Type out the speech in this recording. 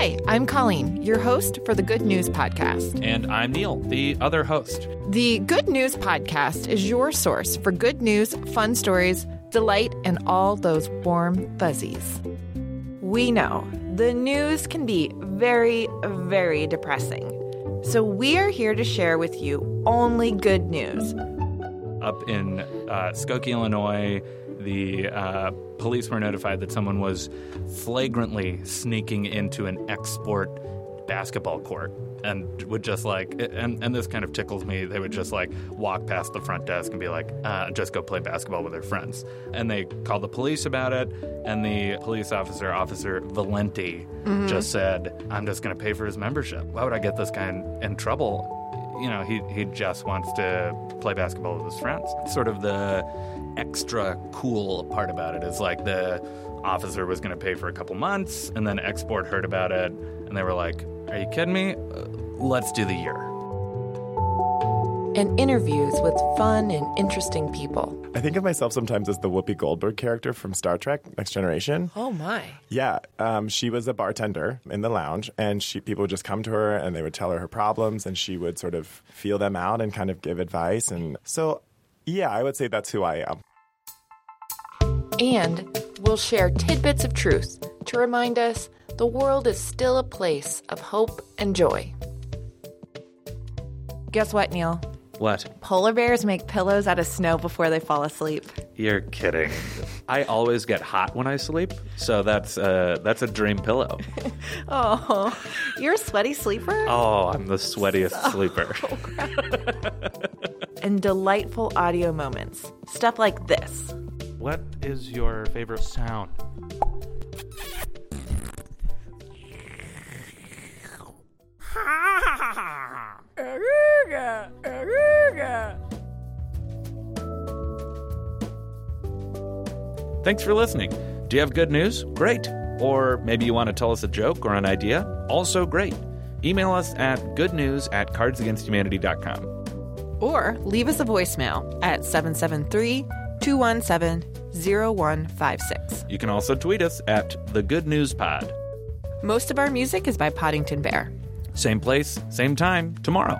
Hi, I'm Colleen, your host for the Good News Podcast. And I'm Neil, the other host. The Good News Podcast is your source for good news, fun stories, delight, and all those warm fuzzies. We know the news can be very, very depressing. So we are here to share with you only good news. Up in uh, Skokie, Illinois, the uh, police were notified that someone was flagrantly sneaking into an Xsport basketball court and would just like and, and this kind of tickles me. They would just like walk past the front desk and be like uh, just go play basketball with their friends. And they called the police about it and the police officer officer valenti mm-hmm. just said i'm just going to pay for his membership. Why would i get this guy in, in trouble you know he, he just wants to play basketball with his friends sort of the extra cool part about it is like the officer was going to pay for a couple months, and then Xsport heard about it, and they were like, "Are you kidding me? Uh, let's do the year." And interviews with fun and interesting people. I think of myself sometimes as the Whoopi Goldberg character from Star Trek: Next Generation. Oh my! Yeah, um, she was a bartender in the lounge, and she people would just come to her and they would tell her her problems, and she would sort of feel them out and kind of give advice. And so, yeah, I would say that's who I am and we'll share tidbits of truth to remind us the world is still a place of hope and joy. Guess what, Neil? What? Polar bears make pillows out of snow before they fall asleep. You're kidding. I always get hot when I sleep, so that's uh, that's a dream pillow. oh, you're a sweaty sleeper? Oh, I'm the sweatiest oh, sleeper. and delightful audio moments. Stuff like this. What is your favorite sound? Thanks for listening. Do you have good news? Great. Or maybe you want to tell us a joke or an idea? Also great. Email us at goodnews at cardsagainsthumanity.com. Or leave us a voicemail at 773 217 0156. You can also tweet us at The Good News Pod. Most of our music is by Poddington Bear. Same place, same time, tomorrow.